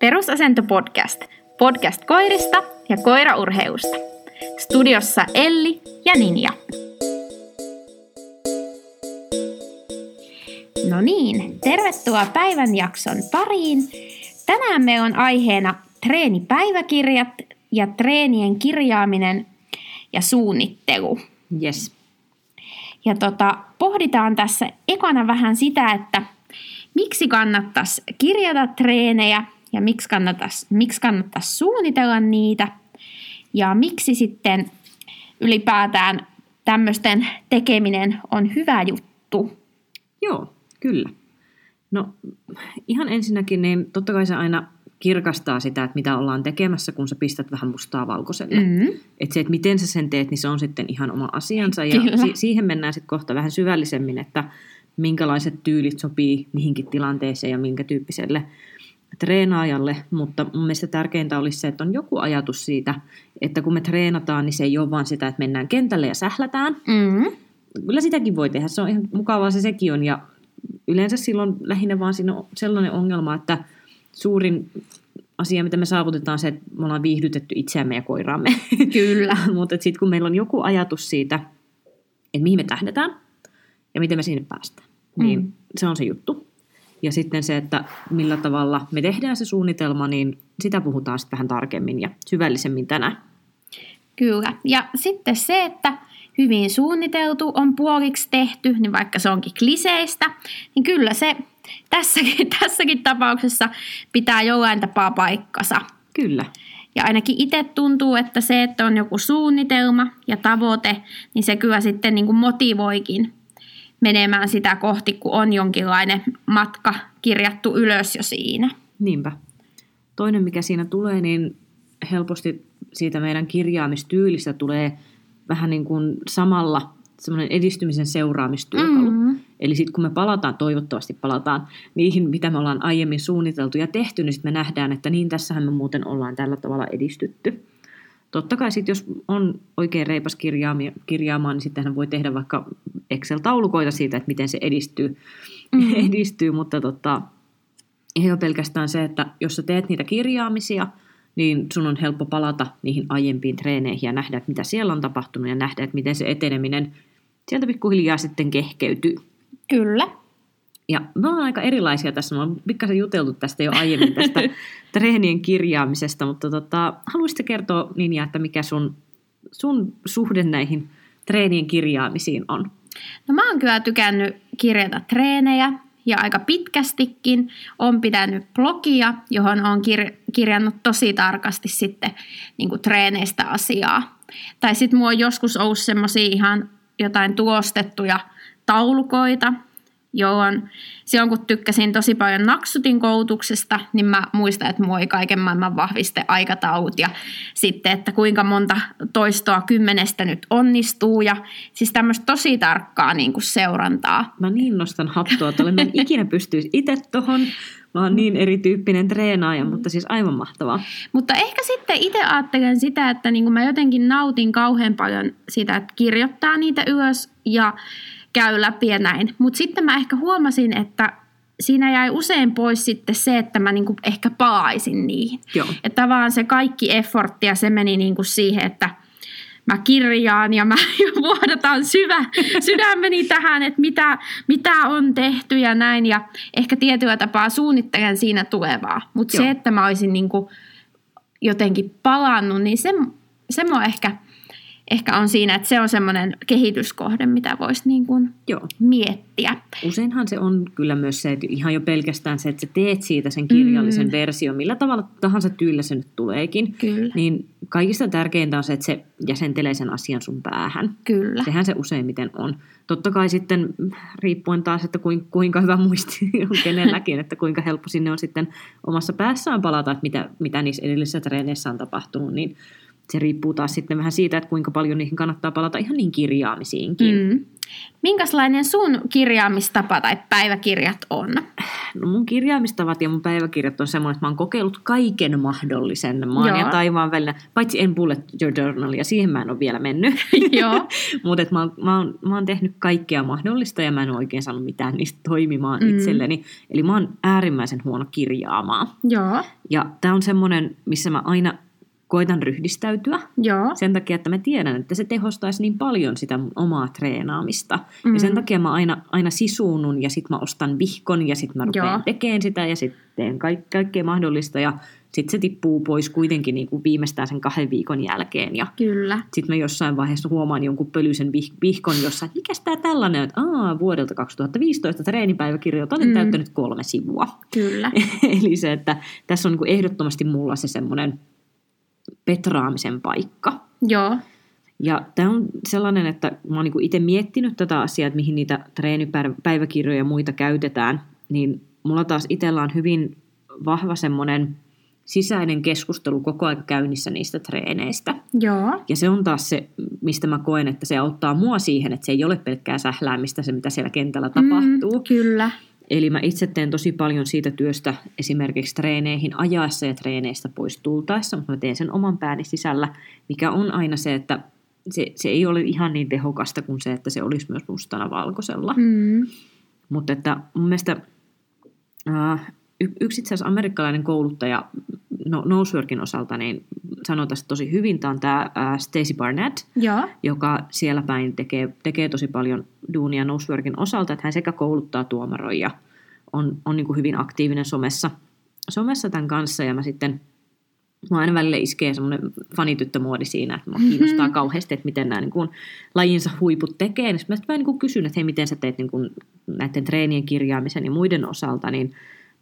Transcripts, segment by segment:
Perusasento podcast. Podcast koirista ja koiraurheusta. Studiossa Elli ja Ninja. No niin, tervetuloa päivän jakson pariin. Tänään me on aiheena treenipäiväkirjat ja treenien kirjaaminen ja suunnittelu. Yes. Ja tota, pohditaan tässä ekana vähän sitä, että miksi kannattaisi kirjata treenejä ja miksi kannattaisi, miksi kannattaisi suunnitella niitä ja miksi sitten ylipäätään tämmöisten tekeminen on hyvä juttu. Joo, kyllä. No ihan ensinnäkin, niin totta kai se aina kirkastaa sitä, että mitä ollaan tekemässä, kun sä pistät vähän mustaa valkoiselle. Mm. Että se, että miten sä sen teet, niin se on sitten ihan oma asiansa. Ja Kyllä. si- siihen mennään sitten kohta vähän syvällisemmin, että minkälaiset tyylit sopii mihinkin tilanteeseen ja minkä tyyppiselle treenaajalle. Mutta mun mielestä tärkeintä olisi se, että on joku ajatus siitä, että kun me treenataan, niin se ei ole vaan sitä, että mennään kentälle ja sählätään, Mm. kyllä sitäkin voi tehdä, se on ihan mukavaa se sekin on ja yleensä silloin lähinnä vaan siinä on sellainen ongelma, että suurin asia, mitä me saavutetaan se, että me ollaan viihdytetty itseämme ja koiraamme. Kyllä. Mutta sitten kun meillä on joku ajatus siitä, että mihin me tähdetään ja miten me sinne päästään, niin Mm. se on se juttu. Ja sitten se, että millä tavalla me tehdään se suunnitelma, niin sitä puhutaan sitten vähän tarkemmin ja syvällisemmin tänään. Kyllä. Ja sitten se, että hyvin suunniteltu on puoliksi tehty, niin vaikka se onkin kliseistä, niin kyllä se tässäkin, tässäkin tapauksessa pitää jollain tapaa paikkansa. Kyllä. Ja ainakin itse tuntuu, että se, että on joku suunnitelma ja tavoite, niin se kyllä sitten niin kuin motivoikin menemään sitä kohti, kun on jonkinlainen matka kirjattu ylös jo siinä. Niinpä. Toinen, mikä siinä tulee, niin helposti siitä meidän kirjaamistyylistä tulee vähän niin kuin samalla semmoinen edistymisen seuraamistyökalu. Mm. Eli sitten kun me palataan, toivottavasti palataan niihin, mitä me ollaan aiemmin suunniteltu ja tehty, niin sitten me nähdään, että niin tässähän me muuten ollaan tällä tavalla edistytty. Totta kai sitten, jos on oikein reipas kirjaamaan, niin sittenhän voi tehdä vaikka Excel-taulukoita siitä, että miten se edistyy, Mhm. edistyy mutta tota, ei ole pelkästään se, että jos sä teet niitä kirjaamisia, niin sun on helppo palata niihin aiempiin treeneihin ja nähdä, että mitä siellä on tapahtunut ja nähdä, että miten se eteneminen sieltä pikkuhiljaa sitten kehkeytyy. Kyllä. Ja me ollaan aika erilaisia tässä. Me ollaan pikkasen juteltu tästä jo aiemmin tästä treenien kirjaamisesta, mutta tota, haluaisitko kertoa Ninja, että mikä sun, sun suhde näihin treenien kirjaamisiin on? No mä oon kyllä tykännyt kirjata treenejä ja aika pitkästikin. on pitänyt blogia, johon on kir- kirjannut tosi tarkasti sitten niin treeneistä asiaa. Tai sitten mulla on joskus ollut semmoisia ihan jotain tuostettuja taulukoita, jolloin silloin kun tykkäsin tosi paljon naksutin koulutuksesta, niin mä muistan, että mulla oli kaiken maailman vahviste aikataulut ja sitten, että kuinka monta toistoa kymmenestä nyt onnistuu ja siis tämmöistä tosi tarkkaa niin kuin seurantaa. Mä niin nostan hattua, että mä en ikinä pystyisi itse tohon. Mä oon niin erityyppinen treenaaja, mutta siis aivan mahtavaa. Mutta ehkä sitten itse ajattelen sitä, että niin kuin mä jotenkin nautin kauhean paljon sitä, että kirjoittaa niitä ylös ja käy läpi ja näin. Mutta sitten mä ehkä huomasin, että siinä jäi usein pois sitten se, että mä niinku ehkä palaisin niihin. Joo. Että tavallaan se kaikki effortti ja se meni niinku siihen, että mä kirjaan ja mä vuodataan syvä, sydämeni tähän, että mitä, mitä on tehty ja näin. Ja ehkä tietyllä tapaa suunnittelen siinä tulevaa. Mutta se, että mä olisin niinku jotenkin palannut, niin se, se mua ehkä, ehkä on siinä, että se on semmoinen kehityskohde, mitä voisi niin kuin Joo. miettiä. Useinhan se on kyllä myös se, että ihan jo pelkästään se, että sä teet siitä sen kirjallisen Mm. version, millä tavalla tahansa tyylillä se nyt tuleekin. Kyllä. Niin kaikista tärkeintä on se, että se jäsentelee sen asian sun päähän. Kyllä. Sehän se useimmiten on. Totta kai sitten riippuen taas, että kuinka, kuinka hyvä muisti on kenelläkin, että kuinka helppo sinne on sitten omassa päässään palata, että mitä, mitä niissä edellisissä treeneissä on tapahtunut, niin se riippuu taas sitten vähän siitä, että kuinka paljon niihin kannattaa palata ihan niin kirjaamisiinkin. Mm. Minkälainen sun kirjaamistapa tai päiväkirjat on? No mun kirjaamistavat ja mun päiväkirjat on semmoinen, että mä oon kokeillut kaiken mahdollisen maan Joo. ja taivaan välillä, paitsi en bullet journalia, siihen mä en ole vielä mennyt. Joo. Mutta mä, oon, mä, oon, mä oon tehnyt kaikkea mahdollista ja mä en ole oikein saanut mitään niistä toimimaan mm. itselleni. Eli mä oon äärimmäisen huono kirjaamaan. Joo. Ja tää on semmoinen, missä mä aina koitan ryhdistäytyä. Joo. Sen takia, että mä tiedän, että se tehostaisi niin paljon sitä omaa treenaamista. Mm. Ja sen takia mä aina, aina sisuunun ja sitten mä ostan vihkon ja sitten mä rupean tekemään sitä ja sitten teen kaik- kaikkea mahdollista. Ja sitten se tippuu pois kuitenkin niin kuin viimeistään sen kahden viikon jälkeen. Ja Kyllä. Sitten mä jossain vaiheessa huomaan jonkun pölyisen vih- vihkon jossain, että mikäs tää tällainen, että aa, vuodelta 2015 treenipäiväkirja, olen mm. täyttänyt kolme sivua. Kyllä. Eli se, että tässä on niin kuin ehdottomasti mulla se semmoinen petraamisen paikka. Joo. Ja tämä on sellainen, että mä oon niinku itse miettinyt tätä asiaa, että mihin niitä treenipäiväkirjoja ja muita käytetään, niin mulla taas itsellä on hyvin vahva semmoinen sisäinen keskustelu koko ajan käynnissä niistä treeneistä. Joo. Ja se on taas se, mistä mä koen, että se auttaa mua siihen, että se ei ole pelkkää sähläämistä se, mitä siellä kentällä tapahtuu. Mm, kyllä. Eli mä itse teen tosi paljon siitä työstä esimerkiksi treeneihin ajaessa ja treeneistä pois tultaessa, mutta mä teen sen oman pääni sisällä, mikä on aina se, että se, se ei ole ihan niin tehokasta kuin se, että se olisi myös mustana valkoisella. Mm. Mutta että mun mielestä äh, yksi itse asiassa amerikkalainen kouluttaja no, Noseworkin osalta niin sanoi tästä tosi hyvin. Tämä on tämä Stacey Barnett, ja. joka siellä päin tekee, tekee tosi paljon duunia Noseworkin osalta, että hän sekä kouluttaa tuomaroja, on, on niin kuin hyvin aktiivinen somessa, somessa tämän kanssa ja mä sitten Mä aina välillä iskee semmoinen fanityttömuodi siinä, että mua kiinnostaa mm-hmm. kauheasti, että miten nämä niin kuin, lajinsa huiput tekee. Niin mä sitten niin kuin kysyn, että hei, miten sä teet niin kuin, näiden treenien kirjaamisen ja muiden osalta, niin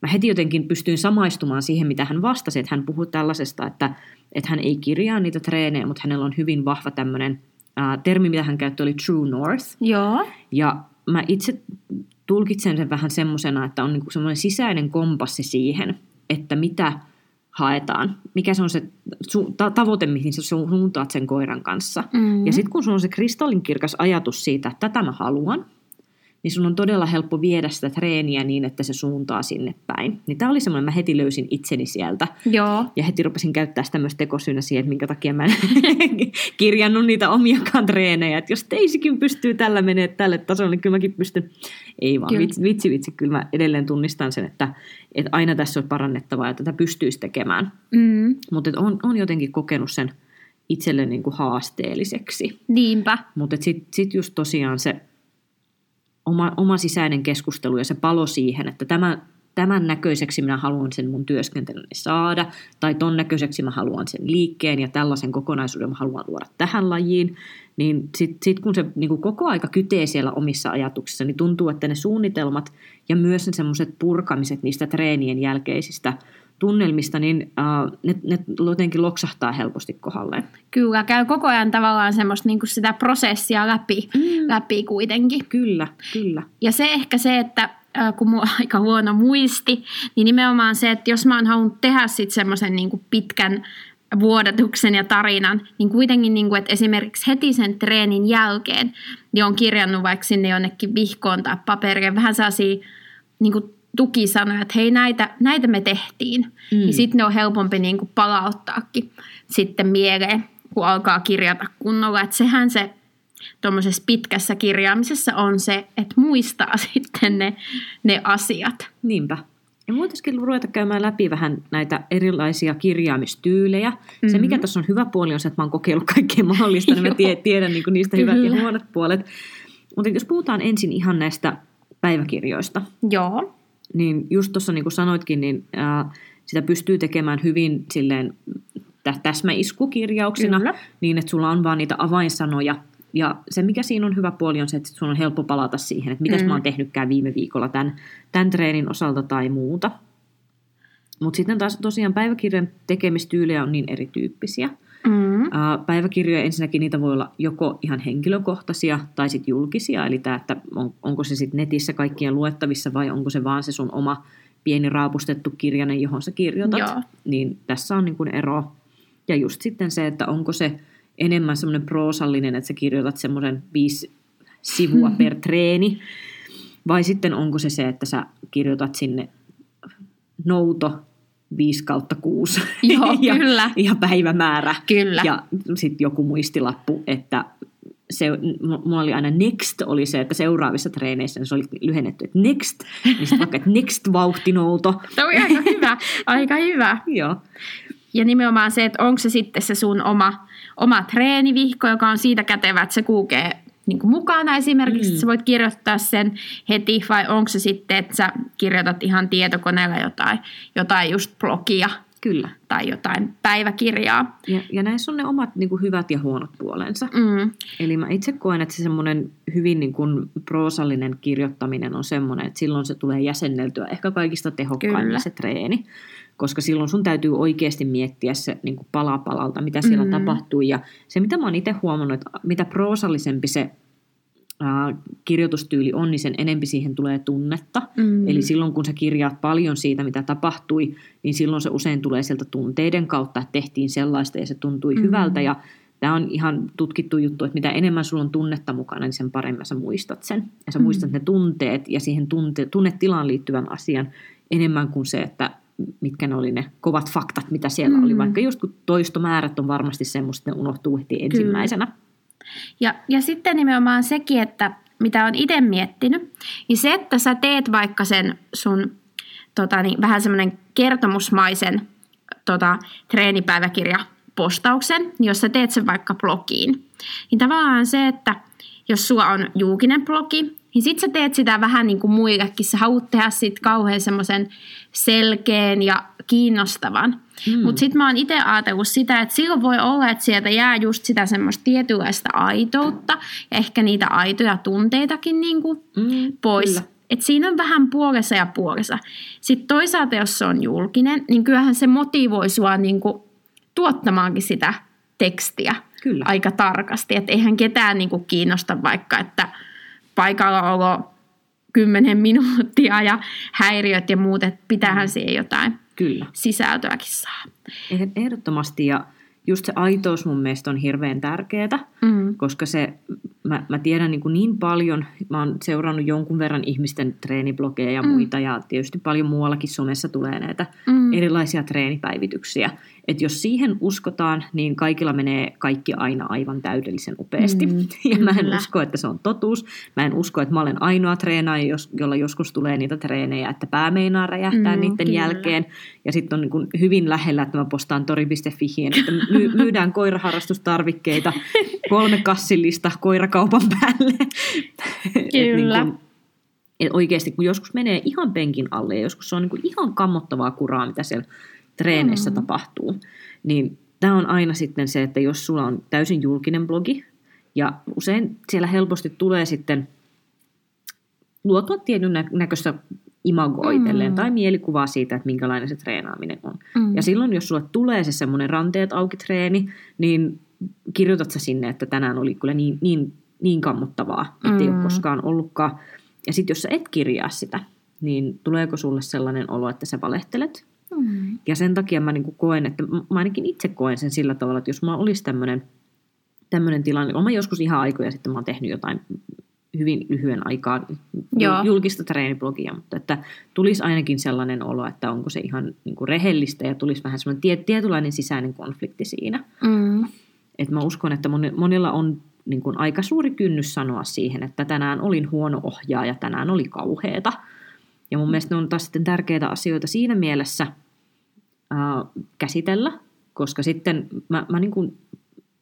mä heti jotenkin pystyin samaistumaan siihen, mitä hän vastasi, että hän puhui tällaisesta, että, että hän ei kirjaa niitä treenejä, mutta hänellä on hyvin vahva tämmöinen ää, termi, mitä hän käytti, oli True North. Joo. Ja mä itse tulkitsen sen vähän semmoisena, että on niinku semmoinen sisäinen kompassi siihen, että mitä haetaan, mikä se on se su- ta- tavoite, mihin sä suuntaat sen koiran kanssa. Mm-hmm. Ja sitten kun sulla on se kristallinkirkas ajatus siitä, että tätä mä haluan, niin sun on todella helppo viedä sitä treeniä niin, että se suuntaa sinne päin. Niin tämä oli semmoinen, mä heti löysin itseni sieltä. Joo. Ja heti rupesin käyttää sitä myös tekosyynä siihen, että minkä takia mä en kirjannut niitä omiakaan treenejä. Että jos teisikin pystyy tällä menee tälle tasolle, niin kyllä mäkin pystyn. Ei vaan, vitsi, vitsi, vitsi, kyllä mä edelleen tunnistan sen, että, että aina tässä on parannettavaa ja tätä pystyisi tekemään. Mm. Mutta on, on jotenkin kokenut sen itselle niin kuin haasteelliseksi. Niinpä. Mutta sitten sit just tosiaan se oma, oma sisäinen keskustelu ja se palo siihen, että tämä, tämän näköiseksi minä haluan sen mun työskentelyni saada, tai ton näköiseksi mä haluan sen liikkeen ja tällaisen kokonaisuuden mä haluan luoda tähän lajiin, niin sitten sit kun se niin kuin koko aika kytee siellä omissa ajatuksissa, niin tuntuu, että ne suunnitelmat ja myös ne semmoiset purkamiset niistä treenien jälkeisistä tunnelmista, niin uh, ne, ne jotenkin loksahtaa helposti kohdalleen. Kyllä, käy koko ajan tavallaan semmoista niin kuin sitä prosessia läpi, mm. läpi kuitenkin. Kyllä, kyllä. Ja se ehkä se, että kun mulla on aika huono muisti, niin nimenomaan se, että jos mä oon halunnut tehdä sitten semmoisen niin pitkän vuodatuksen ja tarinan, niin kuitenkin, niin kuin, että esimerkiksi heti sen treenin jälkeen, niin on kirjannut vaikka sinne jonnekin vihkoon tai paperiin vähän sellaisia niin kuin tukisanoja, että hei näitä, näitä me tehtiin. Mm. Niin sitten ne on helpompi niin kuin palauttaakin sitten mieleen, kun alkaa kirjata kunnolla. Että sehän se tuommoisessa pitkässä kirjaamisessa on se, että muistaa sitten ne, ne asiat. Niinpä. Ja voitaisiin ruveta käymään läpi vähän näitä erilaisia kirjaamistyylejä. Mm-hmm. Se, mikä mhm. tässä on hyvä puoli, on se, että mä oon kokeillut kaikkea mahdollista, niin mä tiedän niin niistä hyvät ja huonot puolet. Mutta jos puhutaan ensin ihan näistä päiväkirjoista. Joo niin just tuossa niin kuin sanoitkin, niin ää, sitä pystyy tekemään hyvin silleen täsmäiskukirjauksina, Kyllä. niin että sulla on vaan niitä avainsanoja. Ja se, mikä siinä on hyvä puoli, on se, että sun on helppo palata siihen, että mitäs mm. mä oon tehnytkään viime viikolla tämän, tämän treenin osalta tai muuta. Mutta sitten taas tosiaan päiväkirjan tekemistyylejä on niin erityyppisiä. Mm. Päiväkirjoja ensinnäkin niitä voi olla joko ihan henkilökohtaisia tai sitten julkisia, eli tämä, että on, onko se sitten netissä kaikkien luettavissa vai onko se vaan se sun oma pieni raapustettu kirjanen, johon sä kirjoitat. Joo. Niin tässä on niin kuin ero. Ja just sitten se, että onko se enemmän semmoinen proosallinen, että sä kirjoitat semmoisen viisi sivua per treeni, vai sitten onko se se, että sä kirjoitat sinne nouto 5 kautta 6 Joo, ja, kyllä. ja päivämäärä Kyllä. ja sitten joku muistilappu, että se, mulla oli aina next oli se, että seuraavissa treeneissä se oli lyhennetty, että next, niin sitten vaikka, että next vauhtinouto. On aika hyvä, aika hyvä. Joo, Ja nimenomaan se, että onko se sitten se sun oma, oma treenivihko, joka on siitä kätevä, että se kulkee niin kuin mukana esimerkiksi, mm. että sä voit kirjoittaa sen heti, vai onko se sitten, että sä kirjoitat ihan tietokoneella jotain, jotain just blogia kyllä. tai jotain päiväkirjaa. Ja, ja näissä on ne omat niin kuin hyvät ja huonot puolensa. Mm. Eli mä itse koen, että se semmoinen hyvin niin kuin proosallinen kirjoittaminen on semmoinen, että silloin se tulee jäsenneltyä ehkä kaikista tehokkaimmin se treeni. Koska silloin sun täytyy oikeasti miettiä se niin kuin pala palalta, mitä siellä Mm. tapahtuu. Ja se, mitä mä oon itse huomannut, että mitä proosallisempi se ää, kirjoitustyyli on, niin sen enempi siihen tulee tunnetta. Mm. Eli silloin, kun sä kirjaat paljon siitä, mitä tapahtui, niin silloin se usein tulee sieltä tunteiden kautta, että tehtiin sellaista ja se tuntui Mm. hyvältä. Ja tämä on ihan tutkittu juttu, että mitä enemmän sulla on tunnetta mukana, niin sen paremmin sä muistat sen. Ja sä Mm. muistat ne tunteet ja siihen tunte, tunnetilaan liittyvän asian enemmän kuin se, että mitkä ne oli ne kovat faktat, mitä siellä Mm. oli. Vaikka just kun toistomäärät on varmasti semmoista, ne unohtuu heti ensimmäisenä. Ja, ja sitten nimenomaan sekin, että mitä on itse miettinyt, niin se, että sä teet vaikka sen sun tota, niin, vähän semmoinen kertomusmaisen tota, treenipäiväkirjapostauksen, niin jos sä teet sen vaikka blogiin, niin tavallaan se, että jos sulla on julkinen blogi, niin sit sä teet sitä vähän niin kuin muillekin. Sä haluat tehdä sit kauhean semmoisen selkeän ja kiinnostavan. Mm. Mutta sitten mä oon itse ajatellut sitä, että silloin voi olla, että sieltä jää just sitä semmoista tietynlaista aitoutta ja ehkä niitä aitoja tunteitakin niin kuin Mm, pois. kyllä. Et siinä on vähän puolessa ja puolessa. Sitten toisaalta, jos se on julkinen, niin kyllähän se motivoi sua niin kuin tuottamaankin sitä tekstiä Kyllä. aika tarkasti. Että eihän ketään niin kuin kiinnosta vaikka, että paikalla olo 10 minuuttia ja häiriöt ja muut, että pitäähän siihen jotain Kyllä. sisältöäkin saa. Eh- Ehdottomasti ja just se aitous mun mielestä on hirveän tärkeää, Mm. koska se, mä, mä tiedän niin, kuin niin paljon, mä oon seurannut jonkun verran ihmisten treeniblogeja ja Mm. muita ja tietysti paljon muuallakin somessa tulee näitä Mm. erilaisia treenipäivityksiä. Että jos siihen uskotaan, niin kaikilla menee kaikki aina aivan täydellisen upeasti. Mm, ja mä en kyllä. usko, että se on totuus. Mä en usko, että mä olen ainoa treenaaja, jos- jolla joskus tulee niitä treenejä, että pää meinaa räjähtää Mm, niiden kyllä. jälkeen. Ja sitten on niin kuin hyvin lähellä, että mä postaan tori.fihin, että my- myydään koiraharrastustarvikkeita, kolme kassillista koirakaupan päälle. Kyllä. niin kuin, et oikeasti, kun joskus menee ihan penkin alle ja joskus se on niin kuin ihan kammottavaa kuraa, mitä siellä treeneissä Mm. tapahtuu, niin tämä on aina sitten se, että jos sulla on täysin julkinen blogi, ja usein siellä helposti tulee sitten luotua tietyn nä- näköistä imagoa Mm. itselleen tai mielikuvaa siitä, että minkälainen se treenaaminen on. Mm. Ja silloin, jos sulle tulee se semmoinen ranteet auki treeni, niin kirjoitat sä sinne, että tänään oli kyllä niin, niin, niin kammottavaa, että ei Mm. ole koskaan ollutkaan. Ja sitten jos sä et kirjaa sitä, niin tuleeko sulle sellainen olo, että sä valehtelet? Mm. Ja sen takia mä niinku koen, että mä ainakin itse koen sen sillä tavalla, että jos mä olisi tämmöinen tämmöinen tilanne, olen mä joskus ihan aikoja sitten mä oon tehnyt jotain hyvin lyhyen aikaa Joo. julkista treeniblogia, mutta että tulisi ainakin sellainen olo, että onko se ihan niin kuin rehellistä ja tulisi vähän semmoinen tie, tietynlainen sisäinen konflikti siinä. Mm. Et mä uskon, että moni- monilla on niin kuin aika suuri kynnys sanoa siihen, että tänään olin huono ohjaaja, tänään oli kauheeta. Ja mun mielestä ne on taas sitten tärkeitä asioita siinä mielessä ää, käsitellä, koska sitten mä, mä niin kuin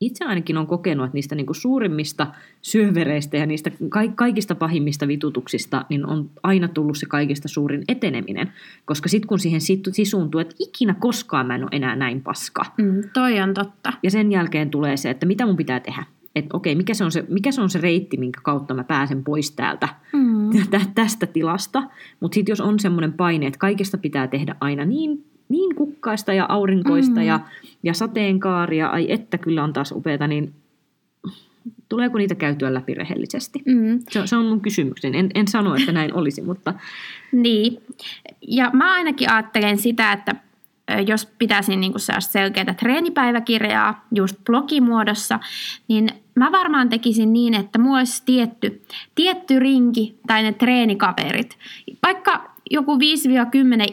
itse ainakin olen kokenut, että niistä niin kuin suurimmista syövereistä ja niistä ka- kaikista pahimmista vitutuksista niin on aina tullut se kaikista suurin eteneminen. Koska sitten kun siihen sit- sisuuntuu, että ikinä koskaan mä en ole enää näin paska. Mm. Toi on totta. Ja sen jälkeen tulee se, että mitä mun pitää tehdä. Että okei, mikä se, on se, mikä se on se reitti, minkä kautta mä pääsen pois täältä Mm. tä- tästä tilasta. Mutta sitten jos on semmoinen paine, että kaikesta pitää tehdä aina niin, niin kukkaista ja aurinkoista Mm. ja, ja sateenkaaria, ai että kyllä on taas upeata, niin tuleeko niitä käytyä läpi rehellisesti? Mm. Se, on- se on mun kysymykseni. En, en sano, että näin olisi, mutta Niin. Ja mä ainakin ajattelen sitä, että jos pitäisin niin selkeää treenipäiväkirjaa just blogimuodossa, niin mä varmaan tekisin niin, että mulla olisi tietty, tietty rinki tai ne treenikaverit. Vaikka joku 5-10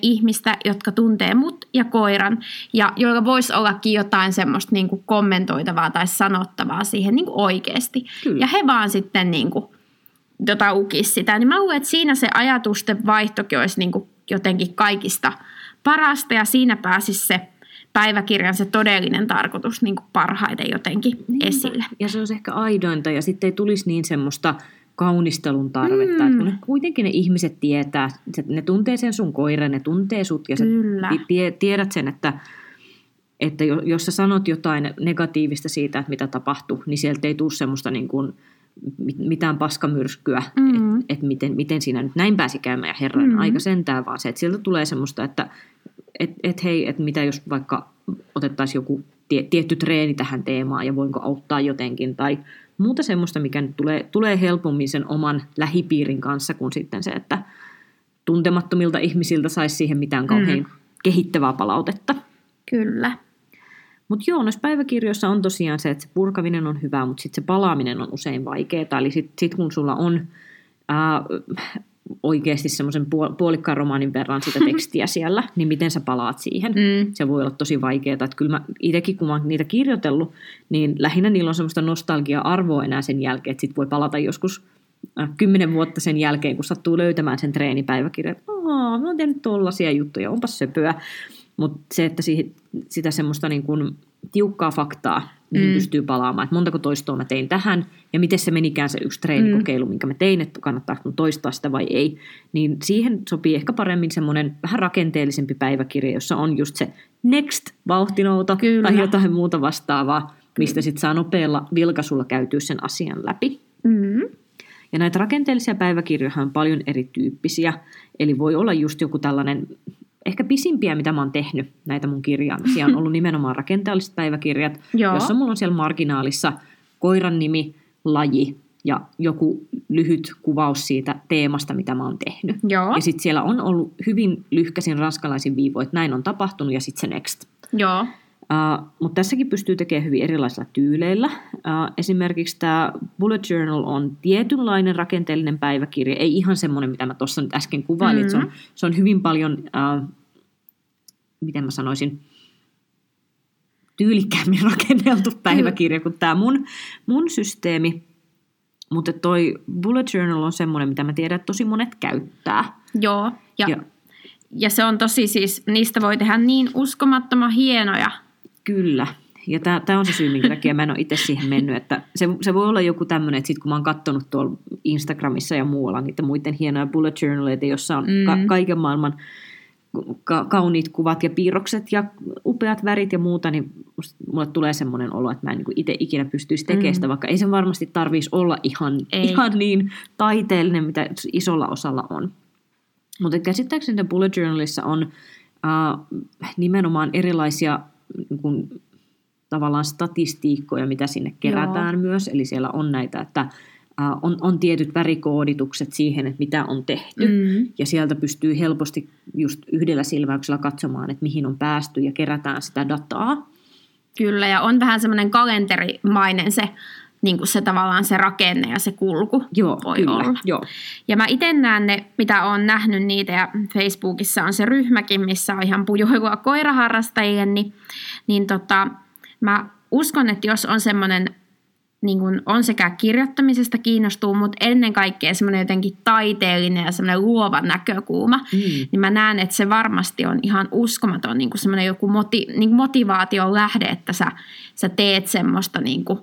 ihmistä, jotka tuntee mut ja koiran, ja joilla voisi ollakin jotain semmoista niin kuin kommentoitavaa tai sanottavaa siihen niin kuin oikeasti. Kyllä. Ja he vaan sitten niin kuin, tota ukis sitä. Niin mä luulen, että siinä se ajatusten vaihtokin olisi niin kuin jotenkin kaikista parasta, ja siinä pääsisi se päiväkirjan se todellinen tarkoitus niin kuin parhaiten jotenkin Niinpä. esille. Ja se olisi ehkä aidointa, ja sitten ei tulisi niin semmoista kaunistelun tarvetta. Mm. Että kun kuitenkin ne ihmiset tietää, ne tuntee sen sun koiran, ne tuntee sut ja sä tiedät sen, että, että jos sä sanot jotain negatiivista siitä, että mitä tapahtuu, niin sieltä ei tule semmoista niin kuin, mitään paskamyrskyä, mm. että et miten, miten siinä nyt näin pääsi käymään ja herran mm. aika sentään, vaan se, että sieltä tulee semmoista, että et, et hei, että mitä jos vaikka otettaisiin joku tie, tietty treeni tähän teemaan ja voinko auttaa jotenkin tai muuta semmoista, mikä nyt tulee, tulee helpommin sen oman lähipiirin kanssa kuin sitten se, että tuntemattomilta ihmisiltä saisi siihen mitään kauhean mm. kehittävää palautetta. Kyllä. Mutta joo, noissa päiväkirjoissa on tosiaan se, että se purkaminen on hyvä, mutta sitten se palaaminen on usein vaikeaa. Eli sitten sit kun sulla on ää, oikeasti semmoisen puolikkaan romaanin verran sitä tekstiä siellä, niin miten sä palaat siihen? Mm. Se voi olla tosi vaikeaa. Että kyllä mä itsekin, kun mä oon niitä kirjoitellut, niin lähinnä niillä on semmoista nostalgia-arvoa enää sen jälkeen, että sit voi palata joskus kymmenen vuotta sen jälkeen, kun sattuu löytämään sen treenipäiväkirjan. Aa, mä oon tehnyt tollasia juttuja, onpas söpöä. Mutta se, että siihen, sitä semmoista niin kuin tiukkaa faktaa, mihin mm. pystyy palaamaan, että montako toistoa mä tein tähän, ja miten se menikään se yksi treenikokeilu, mm. minkä mä tein, että kannattaako toistaa sitä vai ei, niin siihen sopii ehkä paremmin semmoinen vähän rakenteellisempi päiväkirja, jossa on just se next-vauhtinouto Kyllä. tai jotain muuta vastaavaa, mistä sitten saa nopealla vilkaisulla käytyä sen asian läpi. Mm. Ja näitä rakenteellisia päiväkirjoja on paljon erityyppisiä, eli voi olla just joku tällainen ehkä pisimpiä, mitä mä oon tehnyt näitä mun kirjaamisia, on ollut nimenomaan rakenteelliset päiväkirjat, Joo. jossa mulla on siellä marginaalissa koiran nimi, laji ja joku lyhyt kuvaus siitä teemasta, mitä mä oon tehnyt. Joo. Ja sitten siellä on ollut hyvin lyhkäisin ranskalaisin viivoin, että näin on tapahtunut ja sitten se next. Joo. Uh, mutta tässäkin pystyy tekemään hyvin erilaisilla tyyleillä. Uh, esimerkiksi tämä Bullet Journal on tietynlainen rakenteellinen päiväkirja, ei ihan semmoinen, mitä mä tuossa nyt äsken kuvailin. Mm-hmm. Se, on, se on hyvin paljon, uh, miten mä sanoisin, tyylikkäämmin rakenneltu päiväkirja kuin tämä mun, mun systeemi. Mutta toi Bullet Journal on semmoinen, mitä mä tiedän, että tosi monet käyttää. Joo, ja, ja, ja se on tosi siis, niistä voi tehdä niin uskomattoman hienoja Kyllä. Ja tämä on se syy, minkä takia mä en ole itse siihen mennyt. Että se, se voi olla joku tämmöinen, että sit kun mä oon katsonut tuolla Instagramissa ja muualla niitä muiden hienoja bullet journaleita, jossa on mm. ka- kaiken maailman ka- kauniit kuvat ja piirrokset ja upeat värit ja muuta, niin mulle tulee semmoinen olo, että mä en niin itse ikinä pystyisi tekemään mm. sitä, vaikka ei sen varmasti tarvitsisi olla ihan, ihan niin taiteellinen, mitä isolla osalla on. Mutta käsittääkseni bullet journalissa on uh, nimenomaan erilaisia niin kuin, tavallaan statistiikkoja, mitä sinne kerätään Joo. myös. Eli siellä on näitä, että on, on tietyt värikooditukset siihen, että mitä on tehty. Mm. Ja sieltä pystyy helposti just yhdellä silmäyksellä katsomaan, että mihin on päästy ja kerätään sitä dataa. Kyllä, ja on vähän semmoinen kalenterimainen se niin kuin se tavallaan se rakenne ja se kulku Joo, voi kyllä, olla. Jo. Ja mä itse näen ne, mitä olen nähnyt niitä ja Facebookissa on se ryhmäkin, missä on ihan pujuilua koiraharrastajien, niin, niin tota, mä uskon, että jos on semmoinen niin kuin on sekä kirjoittamisesta kiinnostuu, mutta ennen kaikkea semmoinen jotenkin taiteellinen ja semmoinen luova näkökulma, mm. niin mä näen, että se varmasti on ihan uskomaton niin kuin semmoinen joku moti, niin kuin motivaation lähde, että sä, sä teet semmoista niin kuin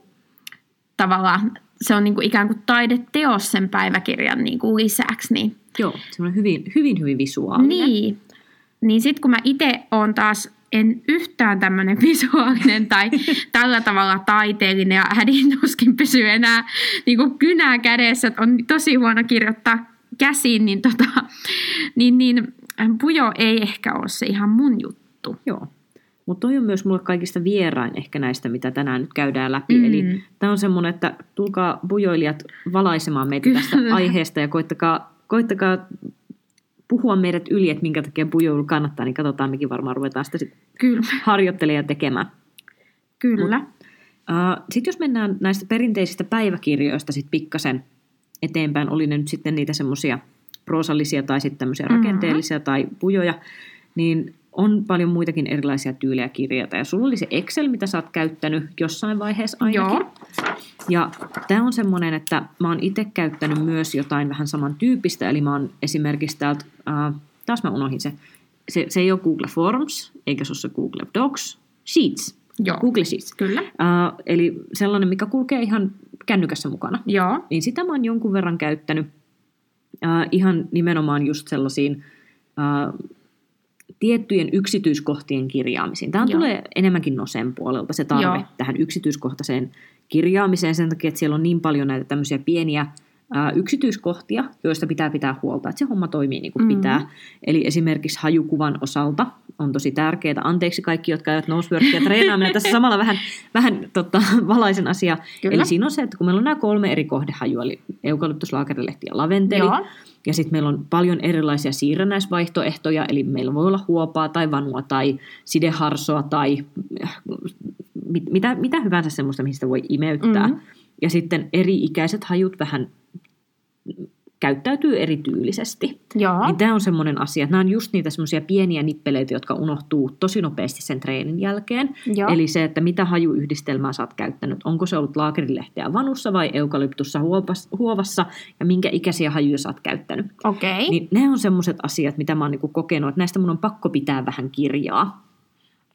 tavallaan se on niin kuin ikään kuin taideteos sen päiväkirjan niin kuin lisäksi. Niin. Joo, semmoinen hyvin, hyvin, hyvin visuaalinen. Niin, niin sitten kun mä itse olen taas en yhtään tämmöinen visuaalinen tai tällä tavalla taiteellinen ja hädin tuskin pysyy enää niin kuin kynää kädessä, on tosi huono kirjoittaa käsiin, niin, tota, niin, niin pujo ei ehkä ole se ihan mun juttu. Joo. Mutta toi on myös mulle kaikista vierain ehkä näistä, mitä tänään nyt käydään läpi. Mm. Eli tämä on semmoinen, että tulkaa bujoilijat valaisemaan meitä tästä aiheesta ja koittakaa, koittakaa puhua meidät yli, että minkä takia pujoilu kannattaa, niin katsotaan, mekin varmaan ruvetaan sitä sit Kyllä. harjoittelemaan tekemään. Kyllä. Uh, sitten jos mennään näistä perinteisistä päiväkirjoista sit pikkasen eteenpäin, oli ne nyt sitten niitä semmoisia proosallisia tai sitten tämmöisiä Mhm. rakenteellisia tai pujoja, niin on paljon muitakin erilaisia tyylejä kirjata. Ja sulla oli se Excel, mitä sä oot käyttänyt jossain vaiheessa ainakin. Joo. Ja tämä on semmoinen, että mä oon itse käyttänyt myös jotain vähän samantyyppistä, eli mä oon esimerkiksi täältä, äh, taas mä unohdin se, se, se ei ole Google Forms, eikä se ole se Google Docs, Sheets, Joo. Google Sheets. Kyllä. Äh, eli sellainen, mikä kulkee ihan kännykässä mukana. Joo. Niin sitä mä oon jonkun verran käyttänyt äh, ihan nimenomaan just sellaisiin äh, tiettyjen yksityiskohtien kirjaamisiin. Tämä tulee enemmänkin Nosen puolelta se tarve Joo. tähän yksityiskohtaiseen kirjaamiseen sen takia, että siellä on niin paljon näitä tämmöisiä pieniä ää, yksityiskohtia, joista pitää pitää huolta, että se homma toimii niin kuin Mhm. pitää. Eli esimerkiksi hajukuvan osalta on tosi tärkeää. Anteeksi kaikki, jotka eivät noseworkia treenaaminen. Tässä samalla vähän, vähän tota, valaisen asia. Kyllä. Eli siinä on se, että kun meillä on nämä kolme eri kohdehajua, eli eukalyptus, laakerilehti ja laventeli, Joo. ja sitten meillä on paljon erilaisia siirrännäisvaihtoehtoja, eli meillä voi olla huopaa tai vanua tai sideharsoa tai äh, mit, mitä, mitä hyvänsä semmoista, mihin sitä voi imeyttää. Mhm. Ja sitten eri-ikäiset hajut vähän käyttäytyy erityylisesti. Joo. Niin tämä on semmoinen asia, että nämä on just niitä semmoisia pieniä nippeleitä, jotka unohtuu tosi nopeasti sen treenin jälkeen. Joo. Eli se, että mitä hajuyhdistelmää sä oot käyttänyt. Onko se ollut laakerilehteä vanussa vai eukalyptussa huovassa ja minkä ikäisiä hajuja sä oot käyttänyt. Okei. Niin ne on semmoiset asiat, mitä mä oon niinku kokenut, että näistä mun on pakko pitää vähän kirjaa.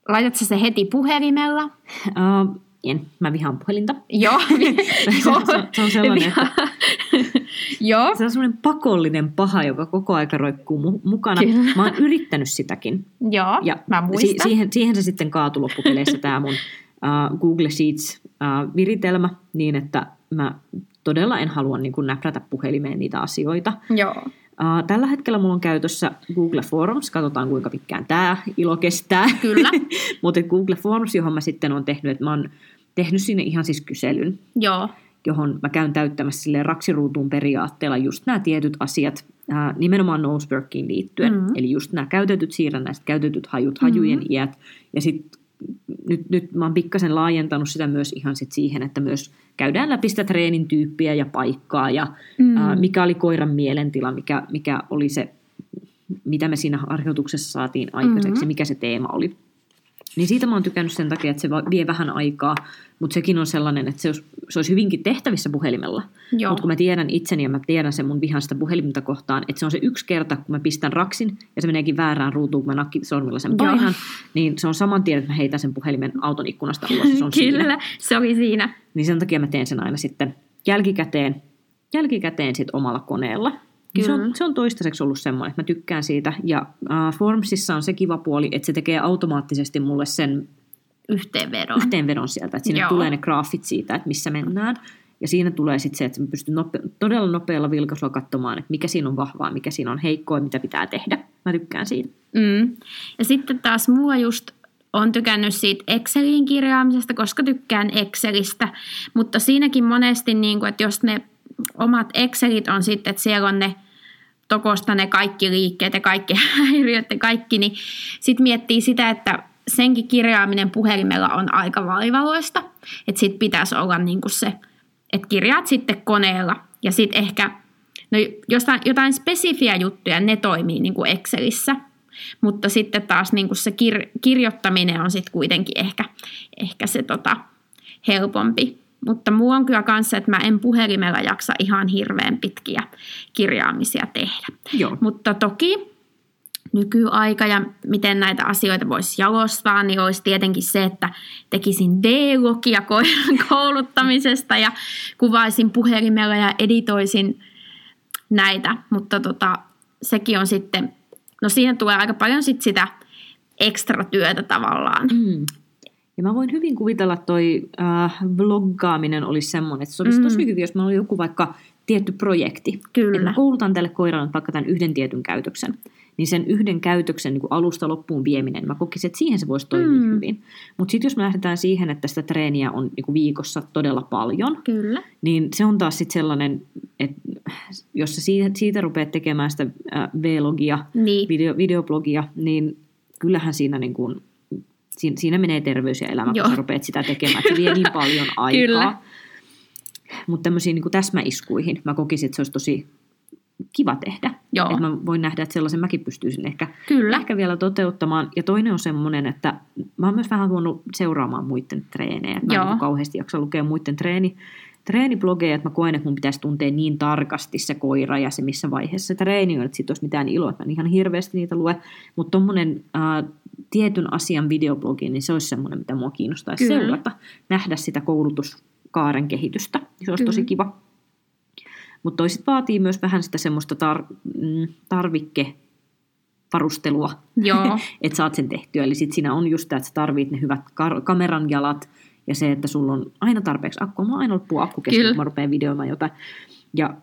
Laitatko se heti puhelimella? Uh, en, mä vihaan puhelinta. Joo. se, on, se, on- se on sellainen, että Joo. se on semmoinen pakollinen paha, joka koko aika roikkuu mu- mukana. Kyllä. Mä oon yrittänyt sitäkin. Joo. Ja Mä muistan. siihen, siihen se sitten kaatui loppupeleissä tämä mun uh, Google Sheets-viritelmä, niin että mä todella en halua niin kuin näprätä puhelimeen niitä asioita. Joo. Uh, tällä hetkellä mulla on käytössä Google Forms, katsotaan kuinka pitkään tämä ilo kestää. Kyllä. Mutta Google Forms, johon mä sitten on tehnyt, että mä oon tehnyt sinne ihan siis kyselyn, Joo. johon mä käyn täyttämässä sille raksiruutuun periaatteella just nämä tietyt asiat, ää, nimenomaan noseworkiin liittyen. Mhm. Mm-hmm. Eli just nämä käytetyt siirrännäiset, käytetyt hajut, hajujen Mhm. iät. Ja sitten nyt, nyt mä oon pikkasen laajentanut sitä myös ihan sit siihen, että myös käydään läpi sitä treenin tyyppiä ja paikkaa ja Mm. ää, mikä oli koiran mielentila, mikä, mikä oli se, mitä me siinä harjoituksessa saatiin aikaiseksi, Mhm. mm-hmm. mikä se teema oli. Niin siitä mä oon tykännyt sen takia, että se vie vähän aikaa, mutta sekin on sellainen, että se olisi, se olisi hyvinkin tehtävissä puhelimella. Mutta kun mä tiedän itseni ja mä tiedän sen mun vihan sitä puhelinta kohtaan, että se on se yksi kerta, kun mä pistän raksin ja se meneekin väärään ruutuun, kun mä nakkisormilla sen Joo. painan, niin se on saman tien, että mä heitän sen puhelimen auton ikkunasta ulos se on siinä. Kyllä. Se oli siinä. Niin sen takia mä teen sen aina sitten jälkikäteen, jälkikäteen sit omalla koneella. Niin se, Kyllä. on, se on toistaiseksi ollut semmoinen, että mä tykkään siitä. Ja uh, Formsissa on se kiva puoli, että se tekee automaattisesti mulle sen Yhteenvedon. yhteenvedon sieltä, että sinne Joo. tulee ne graafit siitä, että missä mennään. Ja siinä tulee sitten se, että mä pystyn nope- todella nopealla vilkaisulla katsomaan, että mikä siinä on vahvaa, mikä siinä on heikkoa, mitä pitää tehdä. Mä tykkään siitä. Mm. Ja sitten taas mua just on tykännyt siitä Excelin kirjaamisesta, koska tykkään Excelistä. Mutta siinäkin monesti, niin kuin, että jos ne omat Excelit on sitten, että siellä on ne tokosta ne kaikki liikkeet ja kaikki häiriöt ja kaikki, niin sitten miettii sitä, että senkin kirjaaminen puhelimella on aika vaivalloista. Että sitten pitäisi olla niin kuin se, että kirjaat sitten koneella ja sitten ehkä No jostain, jotain spesifiä juttuja, ne toimii niin kuin Excelissä, mutta sitten taas niin kuin se kir- kirjoittaminen on sitten kuitenkin ehkä, ehkä se tota, helpompi. Mutta muu on kyllä kanssa, että mä en puhelimella jaksa ihan hirveän pitkiä kirjaamisia tehdä. Joo. Mutta toki nykyaika ja miten näitä asioita voisi jalostaa, niin olisi tietenkin se, että tekisin D-logia koiran kouluttamisesta ja kuvaisin puhelimella ja editoisin näitä, mutta tota, sekin on sitten, no siinä tulee aika paljon sit sitä ekstra työtä tavallaan. Mm. Ja mä voin hyvin kuvitella, että toi äh, vloggaaminen olisi semmoinen, että se olisi Mm. tosi hyvin, jos meillä on joku vaikka tietty projekti. Kyllä. Että mä koulutan tälle koiralle vaikka tämän yhden tietyn käytöksen. Niin sen yhden käytöksen niin kuin alusta loppuun vieminen, mä kokisin, että siihen se voisi toimia mm. hyvin. Mutta sitten jos me lähdetään siihen, että sitä treeniä on niin kuin viikossa todella paljon, Kyllä. niin se on taas sitten sellainen, että jos sä siitä, siitä rupeat tekemään sitä äh, vlogia, Niin. video, videoblogia, niin kyllähän siinä, niin kuin, siinä, siinä menee terveys ja elämä, Joo. kun sä rupeat sitä tekemään. Se vie niin paljon aikaa. Kyllä. Mutta tämmöisiin niin täsmäiskuihin mä kokisin, että se olisi tosi kiva tehdä. Joo. Että mä voin nähdä, että sellaisen mäkin pystyisin ehkä, Kyllä. ehkä vielä toteuttamaan. Ja toinen on semmoinen, että mä oon myös vähän huonut seuraamaan muiden treenejä. Mä en Joo. niin kauheasti jaksa lukea muiden treeni, treeniblogeja, että mä koen, että mun pitäisi tuntea niin tarkasti se koira ja se missä vaiheessa se treeni on, että siitä olisi mitään iloa, että mä en ihan hirveästi niitä lue. Mutta tommonen äh, tietyn asian videoblogi, niin se olisi semmoinen, mitä mua kiinnostaisi Kyllä. seurata. Nähdä sitä koulutuskaaren kehitystä. Se olisi tosi Kyllä. kiva. Mutta toiset vaatii myös vähän sitä semmoista tar- mm, tarvikkevarustelua, Joo. että saat sen tehtyä. Eli sit siinä on just tämä, että sä tarvit ne hyvät kar- kameran jalat ja se, että sulla on aina tarpeeksi akkua. Mulla on aina loppu akku kesken, kun mä rupean videoimaan jotain. Ja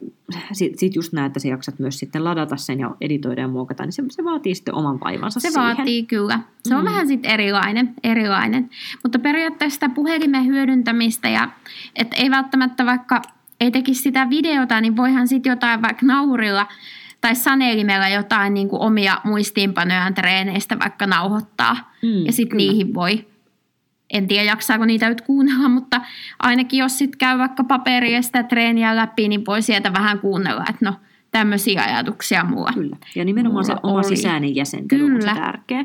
sitten sit just näet, että sä jaksat myös sitten ladata sen ja editoida ja muokata, niin se, se vaatii sitten oman vaivansa Se siihen. vaatii kyllä. Se on Mm. vähän sitten erilainen, erilainen. Mutta periaatteessa sitä puhelimen hyödyntämistä ja että ei välttämättä vaikka ei tekisi sitä videota, niin voihan sitten jotain vaikka naurilla tai sanelimella jotain niin kuin omia muistiinpanojaan treeneistä vaikka nauhoittaa. Mm, ja sitten niihin voi, en tiedä jaksaako niitä nyt kuunnella, mutta ainakin jos sitten käy vaikka paperia sitä treeniä läpi, niin voi sieltä vähän kuunnella, että no tämmöisiä ajatuksia mulla. Kyllä. Ja nimenomaan se Mulla oma oli. sisäinen jäsentely on se Kyllä. tärkeä.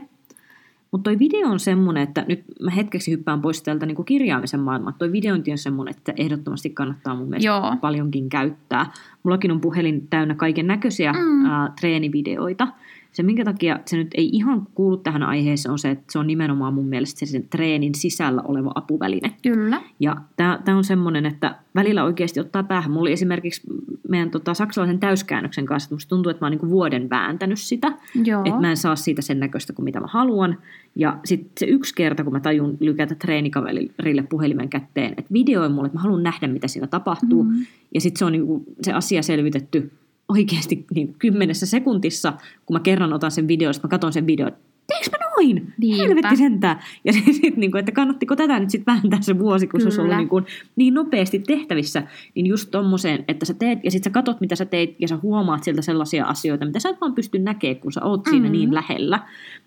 Mutta toi video on semmoinen, että nyt mä hetkeksi hyppään pois täältä niin kirjaamisen maailmaa. Toi videointi on semmoinen, että ehdottomasti kannattaa mun mielestä Joo. paljonkin käyttää. Mullakin on puhelin täynnä kaiken näköisiä Mm. mm. ää, treenivideoita. Se, minkä takia se nyt ei ihan kuulu tähän aiheeseen, on se, että se on nimenomaan mun mielestä se sen treenin sisällä oleva apuväline. Kyllä. Ja tämä on semmoinen, että välillä oikeasti ottaa päähän. Mulla oli esimerkiksi meidän tota, saksalaisen täyskäännöksen kanssa, että tuntuu, että mä oon niinku vuoden vääntänyt sitä. Että mä en saa siitä sen näköistä kuin mitä mä haluan. Ja sitten se yksi kerta, kun mä tajun lykätä treenikaverille puhelimen kätteen, että videoi mulle, että mä haluan nähdä, mitä siinä tapahtuu. Mm. Ja sitten se on niinku se asia selvitetty oikeasti niin kymmenessä sekuntissa, kun mä kerran otan sen videon, sitten mä katson sen videon, teekö mä noin? Niinpä. Helvetti sentään. Ja sitten, niin kuin, että kannattiko tätä nyt sitten vääntää se vuosi, kun se olisi Kyllä. ollut niin, kuin, niin nopeasti tehtävissä, niin just tommoseen, että sä teet, ja sitten sä katot, mitä sä teit, ja sä huomaat sieltä sellaisia asioita, mitä sä et vaan pysty näkemään, kun sä oot siinä Mhm. niin lähellä,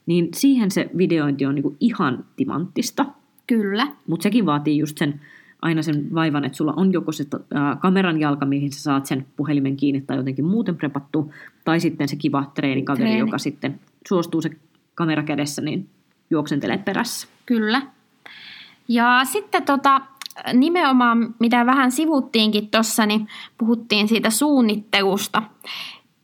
niin siihen se videointi on niin kuin ihan timanttista. Kyllä. Mutta sekin vaatii just sen, aina sen vaivan, että sulla on joko se ää, kameran jalka, mihin sä saat sen puhelimen kiinni tai jotenkin muuten prepattu, tai sitten se kiva treenikaveri, Treeni. joka sitten suostuu se kamera kädessä, niin juoksentelee perässä. Kyllä. Ja sitten tota, nimenomaan, mitä vähän sivuttiinkin tuossa, niin puhuttiin siitä suunnittelusta,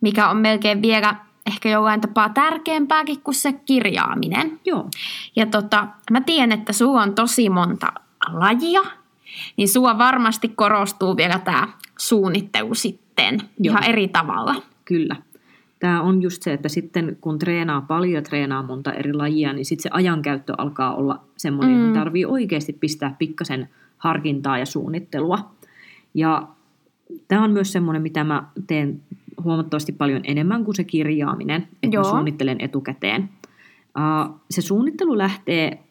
mikä on melkein vielä ehkä jollain tapaa tärkeämpääkin kuin se kirjaaminen. Joo, Ja tota, mä tiedän, että sulla on tosi monta lajia, niin sulla varmasti korostuu vielä tämä suunnittelu sitten Joo. ihan eri tavalla. kyllä. Tämä on just se, että sitten kun treenaa paljon ja treenaa monta eri lajia, niin sitten se ajankäyttö alkaa olla semmoinen, Mm. että tarvii oikeasti pistää pikkasen harkintaa ja suunnittelua. Ja tämä on myös semmoinen, mitä mä teen huomattavasti paljon enemmän kuin se kirjaaminen, että Joo. mä suunnittelen etukäteen. Uh, se suunnittelu lähtee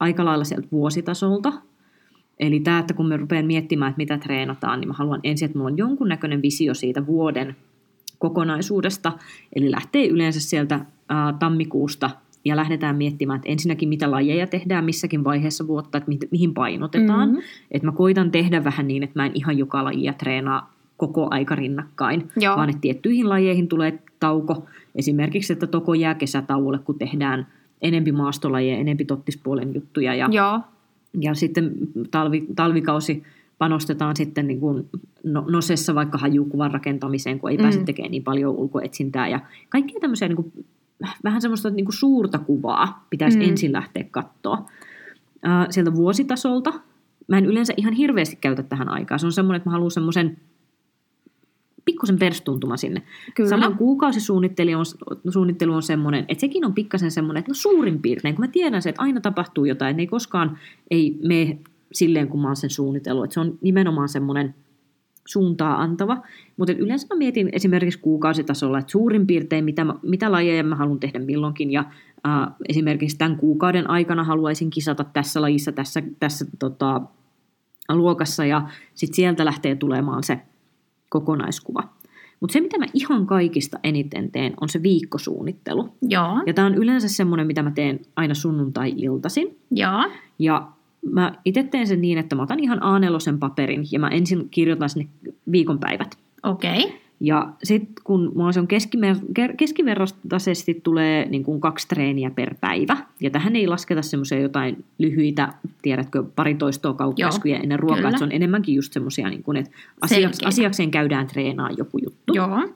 aika lailla sieltä vuositasolta. Eli tämä, että kun me rupean miettimään, että mitä treenataan, niin mä haluan ensin, että mulla on jonkunnäköinen visio siitä vuoden kokonaisuudesta. Eli lähtee yleensä sieltä ää, tammikuusta ja lähdetään miettimään, että ensinnäkin mitä lajeja tehdään missäkin vaiheessa vuotta, että mi- mihin painotetaan. Mhm. Mm-hmm. Että mä koitan tehdä vähän niin, että mä en ihan joka lajia treenaa koko aika rinnakkain, Joo. vaan että tiettyihin lajeihin tulee tauko. Esimerkiksi, että toko jää kesätauolle, kun tehdään enempi maastolajeja, enempi tottispuolen juttuja ja Joo, ja sitten talvi, talvikausi panostetaan sitten niin kuin no, nosessa vaikka hajukuvan rakentamiseen, kun ei Mm. pääse tekemään niin paljon ulkoetsintää. Ja kaikkia tämmöisiä niin kuin, vähän semmoista niin kuin suurta kuvaa pitäisi Mm. ensin lähteä katsoa. Äh, sieltä vuositasolta. Mä en yleensä ihan hirveästi käytä tähän aikaan. Se on semmoinen, että mä haluan semmoisen pikkusen perstuntuma sinne. Kyllä. Samoin kuukausisuunnittelu on, suunnittelu on semmoinen, että sekin on pikkasen semmoinen, että no suurin piirtein, kun mä tiedän se, että aina tapahtuu jotain, että ne ei koskaan ei mene silleen, kun mä oon sen suunnitellut. Että se on nimenomaan semmoinen suuntaa antava. Mutta yleensä mä mietin esimerkiksi kuukausitasolla, että suurin piirtein mitä, mä, mitä lajeja mä haluan tehdä milloinkin. Ja äh, esimerkiksi tämän kuukauden aikana haluaisin kisata tässä lajissa, tässä, tässä tota, luokassa. Ja sitten sieltä lähtee tulemaan se kokonaiskuva. Mutta se, mitä mä ihan kaikista eniten teen, on se viikkosuunnittelu. Joo, Ja tämä on yleensä semmoinen, mitä mä teen aina sunnuntai-iltaisin. joo, Ja mä itse teen sen niin, että mä otan ihan A4 paperin ja mä ensin kirjoitan sinne viikonpäivät. okei. Okay. Ja sitten kun mulla se on keskimer- ker- keskivertaisesti tulee niin kuin kaksi treeniä per päivä, ja tähän ei lasketa semmoisia jotain lyhyitä, tiedätkö, pari toistoa kaukkaskuja ennen ruokaa, että se on enemmänkin just semmoisia, niin kuin, että asiaks- Selkeitä. asiakseen käydään treenaa joku juttu. Joo,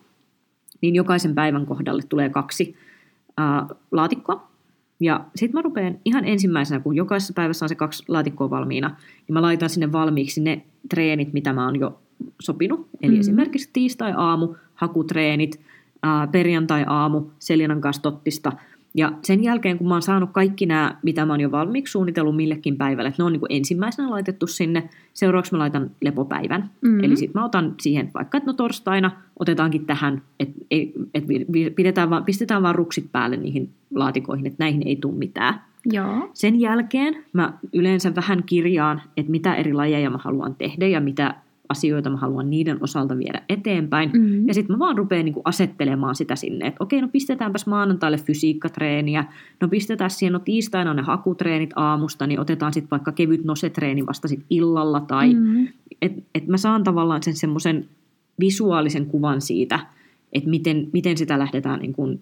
Niin jokaisen päivän kohdalle tulee kaksi ää, laatikkoa. Ja sitten mä rupean ihan ensimmäisenä, kun jokaisessa päivässä on se kaksi laatikkoa valmiina, niin mä laitan sinne valmiiksi ne treenit, mitä mä oon jo sopinut. Eli Mhm. esimerkiksi tiistai-aamu, hakutreenit, ää, perjantai-aamu, Selinan kanssa tottista. Ja sen jälkeen, kun mä oon saanut kaikki nämä, mitä mä oon jo valmiiksi suunnitellut millekin päivälle, että ne on niin kuin ensimmäisenä laitettu sinne, seuraavaksi mä laitan lepopäivän. Mhm. Eli sitten mä otan siihen vaikka, että no torstaina otetaankin tähän, että et, et pidetään vaan, pistetään vaan ruksit päälle niihin laatikoihin, että näihin ei tule mitään. joo, Sen jälkeen mä yleensä vähän kirjaan, että mitä eri lajeja mä haluan tehdä ja mitä asioita mä haluan niiden osalta viedä eteenpäin. Mhm. Ja sitten mä vaan rupean niinku asettelemaan sitä sinne, että okei, no pistetäänpäs maanantaille fysiikkatreeniä, no pistetään siihen, no tiistaina on ne hakutreenit aamusta, niin otetaan sitten vaikka kevyt nosetreeni vasta sitten illalla, tai Mhm. että et mä saan tavallaan sen semmoisen visuaalisen kuvan siitä, että miten, miten sitä lähdetään niin kuin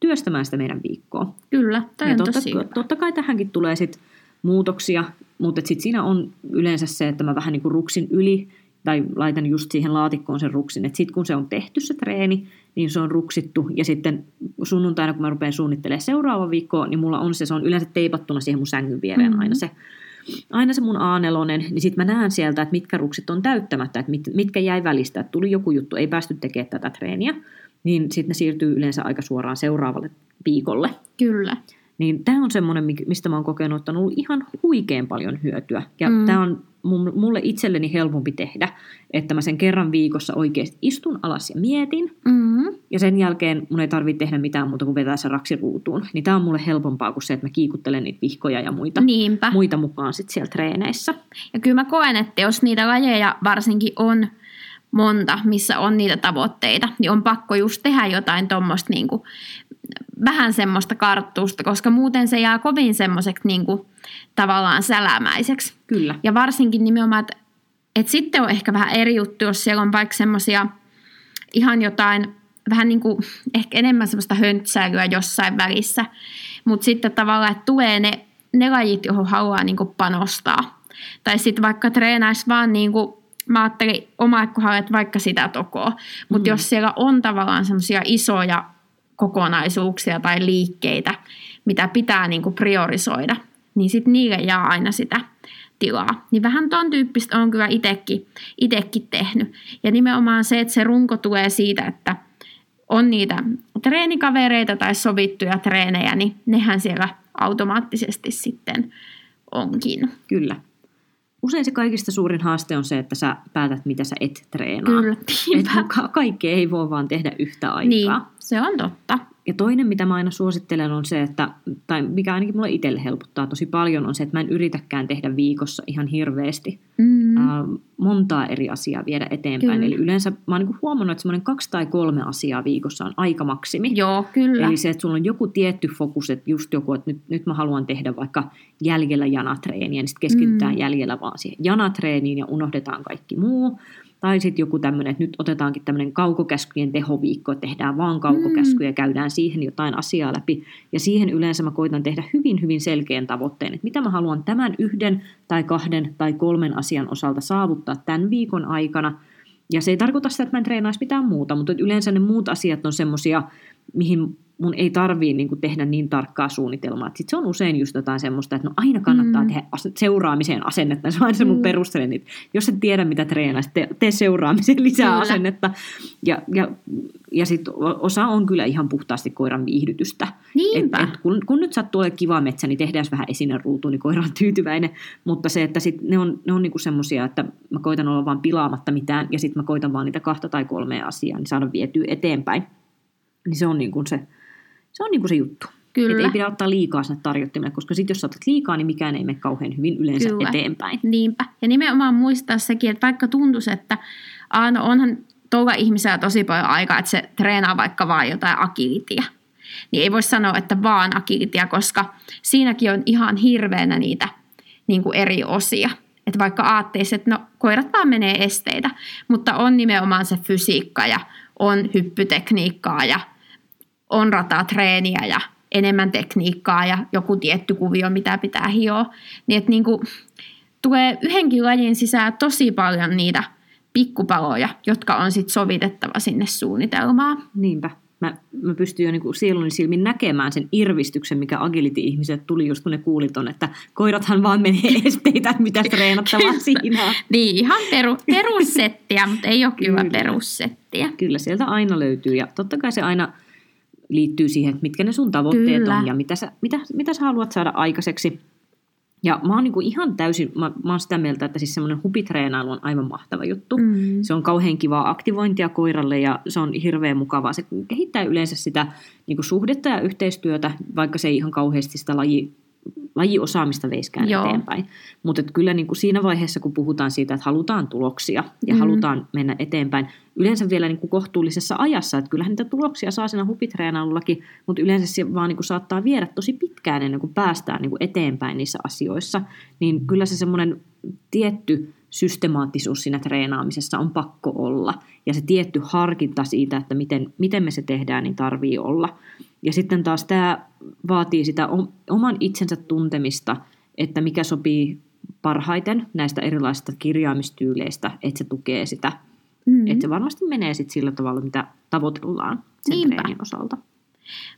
työstämään sitä meidän viikkoa. Kyllä, Ja on totta, tosi hyvä. totta kai tähänkin tulee sit muutoksia, mutta sitten siinä on yleensä se, että mä vähän niin kuin ruksin yli tai laitan just siihen laatikkoon sen ruksin. Että sitten kun se on tehty se treeni, niin se on ruksittu. Ja sitten sunnuntaina, kun mä rupean suunnittelemaan seuraava viikkoa, niin mulla on se, se on yleensä teipattuna siihen mun sängyn viereen aina se aina se mun A4, niin sitten mä näen sieltä, että mitkä ruksit on täyttämättä, että mit, mitkä jäi välistä, että tuli joku juttu, ei päästy tekemään tätä treeniä, niin sitten ne siirtyy yleensä aika suoraan seuraavalle viikolle. Kyllä. Niin tämä on semmoinen, mistä mä oon kokenut, että on ollut ihan huikean paljon hyötyä. Ja Mm. tämä on mulle itselleni helpompi tehdä, että mä sen kerran viikossa oikeasti istun alas ja mietin, Mm. ja sen jälkeen mun ei tarvitse tehdä mitään muuta kuin vetää se raksi ruutuun. Niin tämä on mulle helpompaa kuin se, että mä kiikuttelen niitä vihkoja ja muita, Niinpä. muita mukaan sitten siellä treeneissä. Ja kyllä mä koen, että jos niitä lajeja varsinkin on monta, missä on niitä tavoitteita, niin on pakko just tehdä jotain tuommoista niinku, vähän semmoista karttuusta, koska muuten se jää kovin semmoiseksi niinku, tavallaan sälämäiseksi. Kyllä. Ja varsinkin nimenomaan, että, että sitten on ehkä vähän eri juttu, jos siellä on vaikka semmoisia ihan jotain, vähän niin kuin ehkä enemmän semmoista höntsäilyä jossain välissä. Mutta sitten tavallaan, että tulee ne, ne lajit, johon haluaa niin kuin panostaa. Tai sitten vaikka treenaisi vaan niin kuin, mä ajattelin omaa kohdalla, että vaikka sitä tokoa. Mutta Mm. jos siellä on tavallaan semmoisia isoja kokonaisuuksia tai liikkeitä, mitä pitää niin kuin priorisoida, niin sitten niille jää aina sitä tilaa. Niin vähän ton tyyppistä on kyllä itekin, itekin tehnyt. Ja nimenomaan se, että se runko tulee siitä, että on niitä treenikavereita tai sovittuja treenejä, niin nehän siellä automaattisesti sitten onkin. Kyllä. Usein se kaikista suurin haaste on se, että sä päätät, mitä sä et treenaa. Kyllä, Et ka- kaikkea ei voi vaan tehdä yhtä aikaa. Niin, se on totta. Ja toinen, mitä mä aina suosittelen, on se, että, tai mikä ainakin mulle itselle helpottaa tosi paljon, on se, että mä en yritäkään tehdä viikossa ihan hirveästi Mm. ää, montaa eri asiaa viedä eteenpäin. Kyllä. Eli yleensä mä oon niin huomannut, että semmoinen kaksi tai kolme asiaa viikossa on aika maksimi. Joo, kyllä. Eli se, että sulla on joku tietty fokus, että just joku, että nyt, nyt mä haluan tehdä vaikka jäljellä janatreeniä, niin sitten keskitytään mm. jäljellä vaan siihen janatreeniin ja unohdetaan kaikki muu. Tai sitten joku tämmöinen, että nyt otetaankin tämmöinen kaukokäskyjen tehoviikko, että tehdään vaan kaukokäskyjä ja käydään siihen jotain asiaa läpi. Ja siihen yleensä mä koitan tehdä hyvin, hyvin selkeän tavoitteen, että mitä mä haluan tämän yhden tai kahden tai kolmen asian osalta saavuttaa tämän viikon aikana. Ja se ei tarkoita sitä, että mä en treenaisi mitään muuta, mutta yleensä ne muut asiat on semmosia, mihin mun ei tarvii niin tehdä niin tarkkaa suunnitelmaa. Sitten se on usein just jotain semmoista, että no aina kannattaa Mm. tehdä ase- seuraamiseen asennetta. Se on aina se mun Mm. perustelen. Jos et tiedä, mitä treenaa, tee, tee seuraamiseen lisää Kyllä. asennetta. Ja, ja, ja sitten osa on kyllä ihan puhtaasti koiran viihdytystä. Niinpä. Et, et kun, kun nyt sattuu olemaan kiva metsä, niin tehdään vähän esineruutuun, niin koira on tyytyväinen. Mutta se, että sit ne on, ne on niinku semmoisia, että mä koitan olla vaan pilaamatta mitään, ja sitten mä koitan vaan niitä kahta tai kolmea asiaa, niin saada vietyä eteenpäin. Niin se on niinku se, se, on niinku se juttu. Et Kyllä. ei pidä ottaa liikaa sinne tarjottimelle, koska sitten jos sä otat liikaa, niin mikään ei mene kauhean hyvin yleensä Kyllä. eteenpäin. Niinpä. Ja nimenomaan muistaa sekin, että vaikka tuntuisi, että aa, no onhan tuolla ihmisellä tosi paljon aikaa, että se treenaa vaikka vaan jotain agilitia. Niin ei voi sanoa, että vaan agilitia, koska siinäkin on ihan hirveänä niitä niin kuin eri osia. Että vaikka aatteisi, että no koirat vaan menee esteitä, mutta on nimenomaan se fysiikka ja on hyppytekniikkaa ja on ratatreeniä ja enemmän tekniikkaa ja joku tietty kuvio, mitä pitää hioa. Niin että niin kuin, tulee yhdenkin lajin sisään tosi paljon niitä pikkupaloja, jotka on sitten sovitettava sinne suunnitelmaan. Niinpä. Mä, mä pystyn jo niin sieluni silmin näkemään sen irvistyksen, mikä agility-ihmiset tuli just kun ne kuuli ton, että koirathan vaan menee esteitä, mitä treenattavaa siinä Niin, ihan peru, perussettiä, mutta ei ole kyllä, kyllä perussettiä. Kyllä, sieltä aina löytyy ja totta kai se aina liittyy siihen, että mitkä ne sun tavoitteet kyllä. on ja mitä sä, mitä, mitä sä haluat saada aikaiseksi. Ja mä oon niinku ihan täysin, mä, mä oon sitä mieltä, että siis semmoinen hupitreenailu on aivan mahtava juttu. Mm. Se on kauhean kivaa aktivointia koiralle ja se on hirveän mukavaa. Se kehittää yleensä sitä niinku suhdetta ja yhteistyötä, vaikka se ei ihan kauheasti sitä laji, lajiosaamista veiskään Joo. eteenpäin. Mutta kyllä niin kuin siinä vaiheessa, kun puhutaan siitä, että halutaan tuloksia ja mm. halutaan mennä eteenpäin, yleensä vielä niin kuin kohtuullisessa ajassa, että kyllähän niitä tuloksia saa siinä hupitreenailullakin, mutta yleensä se vaan niin kuin saattaa viedä tosi pitkään ennen kuin päästään niin kuin eteenpäin niissä asioissa, niin kyllä se semmoinen tietty systemaattisuus siinä treenaamisessa on pakko olla. Ja se tietty harkinta siitä, että miten, miten me se tehdään, niin tarvii olla. Ja sitten taas tämä vaatii sitä oman itsensä tuntemista, että mikä sopii parhaiten näistä erilaisista kirjaamistyyleistä, että se tukee sitä. Mm. Että se varmasti menee sitten sillä tavalla, mitä tavoitellaan sen Niinpä. treenin osalta.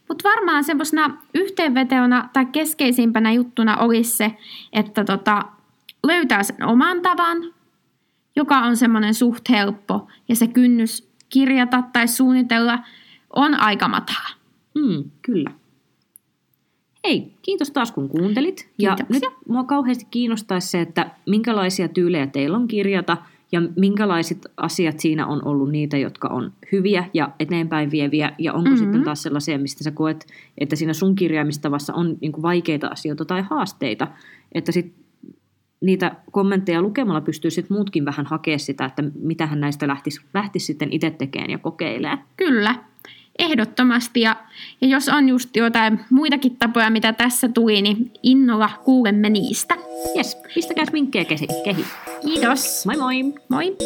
Mutta varmaan semmoisena yhteenveteona tai keskeisimpänä juttuna olisi se, että tota, löytää sen oman tavan, joka on semmoinen suht helppo ja se kynnys kirjata tai suunnitella on aika matala. Mm, kyllä. Hei, kiitos taas kun kuuntelit. Ja Kiitoksia. nyt mua kauheasti kiinnostaisi se, että minkälaisia tyylejä teillä on kirjata ja minkälaiset asiat siinä on ollut niitä, jotka on hyviä ja eteenpäin vieviä. Ja onko mm-hmm. sitten taas sellaisia, mistä sä koet, että siinä sun kirjaamistavassa on niin vaikeita asioita tai haasteita. Että sit niitä kommentteja lukemalla pystyy sitten muutkin vähän hakemaan sitä, että mitä hän näistä lähtisi, lähtisi sitten itse tekemään ja kokeilemaan. Kyllä, ehdottomasti. Ja, ja jos on just jotain muitakin tapoja, mitä tässä tuli, niin innolla kuulemme niistä. Jes, pistäkää vinkkejä kehi. Kiitos. Moi moi. Moi.